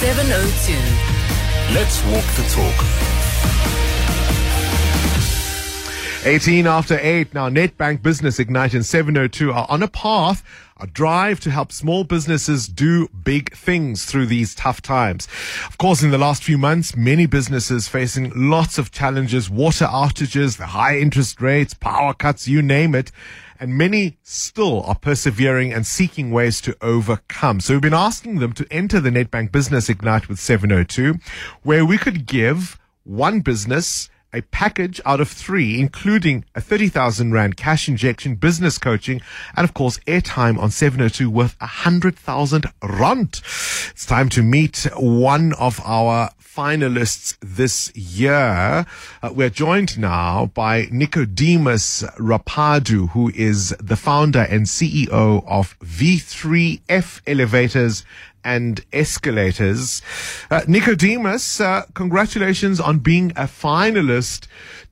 702. Let's walk the talk. 18 after 8 now Nedbank business ignite and 702 are on a path a drive to help small businesses do big things through these tough times. Of course, in the last few months, many businesses facing lots of challenges, water outages, the high interest rates, power cuts, you name it. And many still are persevering and seeking ways to overcome. So we've been asking them to enter the Nedbank Business Ignite with 702, where we could give one business a package out of three, including a 30,000 Rand cash injection, business coaching, and of course, airtime on 702 worth 100,000 Rand. It's time to meet one of our finalists this year. Uh, we're joined now by Nicodemus Raphadu, who is the founder and CEO of V3F Elevators and escalators. Uh, Nicodemus, uh, congratulations on being a finalist.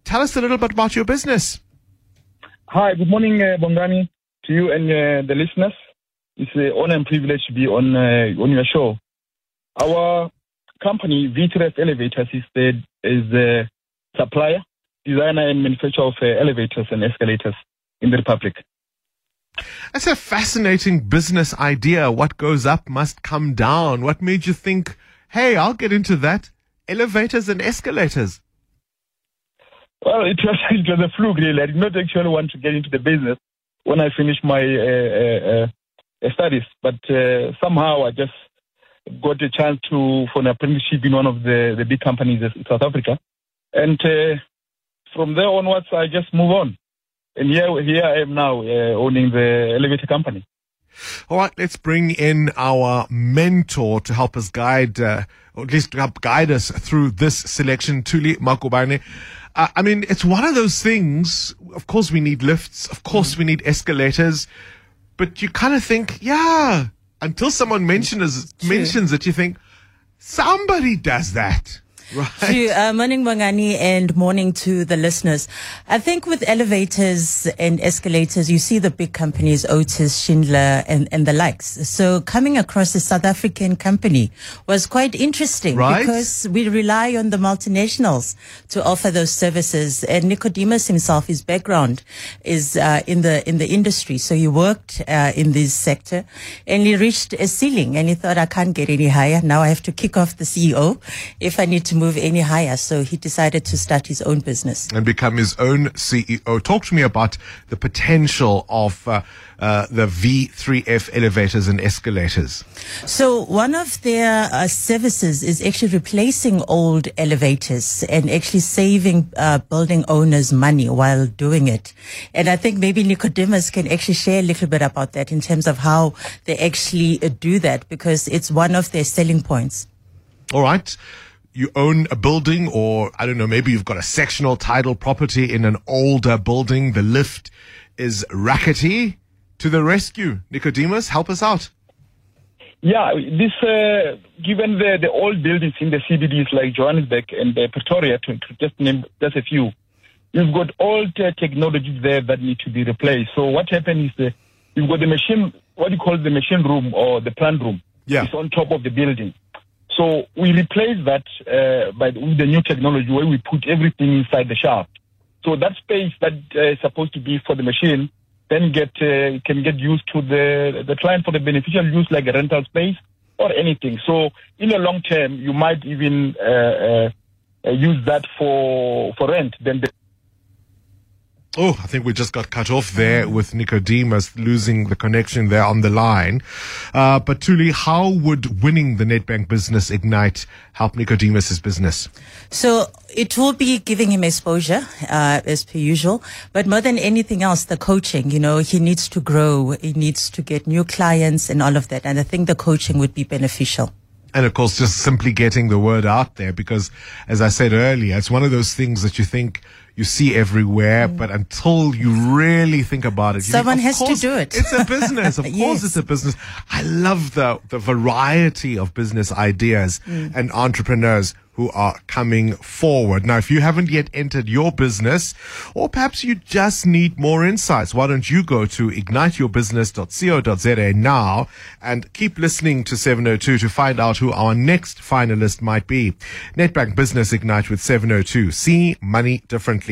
Tell us a little bit about your business. Hi, good morning, uh, Bongani, to you and uh, the listeners. It's an honor and privilege to be on uh, on your show. Our company, V3F Elevators, is the is the supplier, designer, and manufacturer of uh, elevators and escalators in the Republic. That's a fascinating business idea. What goes up must come down. What made you think, hey, I'll get into that? Elevators and escalators. Well, it was, it was a fluke, really. I did not actually want to get into the business when I finished my uh, uh, uh, studies, but uh, somehow I just got a chance to for an apprenticeship in one of the, the big companies in South Africa. And uh, from there onwards, I just move on. And here, here I am now uh, owning the elevator company. All right, let's bring in our mentor to help us guide, uh, or at least help guide us through this selection, Thuli Magubane. Uh, I mean, it's one of those things. Of course, we need lifts. Of course, we need escalators. But you kind of think, yeah, until someone mentions mentions it, you think somebody does that. Right. To, uh, morning, Bongani, and morning to the listeners. I think with elevators and escalators, you see the big companies, Otis, Schindler, and, and the likes. So coming across a South African company was quite interesting Right. because we rely on the multinationals to offer those services. And Nicodemus himself, his background is uh, in the in the industry, so he worked uh, in this sector, and he reached a ceiling, and he thought, I can't get any higher. Now I have to kick off the CEO if I need to move any higher. So he decided to start his own business. and become his own CEO. Talk to me about the potential of uh, uh, the V3F elevators and escalators. So one of their uh, services is actually replacing old elevators and actually saving uh, building owners money while doing it. And I think maybe Nicodemus can actually share a little bit about that in terms of how they actually uh, do that because it's one of their selling points. All right. You own a building, or I don't know, maybe you've got a sectional title property in an older building. The lift is rackety. To the rescue. Nicodemus, help us out. Yeah, this uh, given the, the old buildings in the CBDs like Johannesburg and uh, Pretoria, to, to just name just a few, you've got old uh, technologies there that need to be replaced. So what happened is uh, you've got the machine, what do you call the machine room or the plant room. Yeah. It's on top of the building. So we replace that uh, by the, with the new technology where we put everything inside the shaft. So that space that uh, is supposed to be for the machine then get uh, can get used to the the client for the beneficial use like a rental space or anything. So in the long term, you might even uh, uh, uh, use that for for rent. Then the Oh, I think we just got cut off there with Nicodemus losing the connection there on the line. Uh, but Thuli, how would winning the Nedbank Business Ignite help Nicodemus's business? So it will be giving him exposure, uh, as per usual. But more than anything else, the coaching, you know, he needs to grow. He needs to get new clients and all of that. And I think the coaching would be beneficial. And of course, just simply getting the word out there because, as I said earlier, it's one of those things that you think you see everywhere, but until you really think about it, you Someone think, has to do it. It's a business. Of course, it's a business. I love the the variety of business ideas Mm. and entrepreneurs who are coming forward. Now, if you haven't yet entered your business, or perhaps you just need more insights, why don't you go to igniteyourbusiness.co.za now and keep listening to 702 to find out who our next finalist might be. Nedbank Business Ignite with 702. See money differently.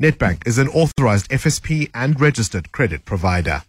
Nedbank is an authorized FSP and registered credit provider.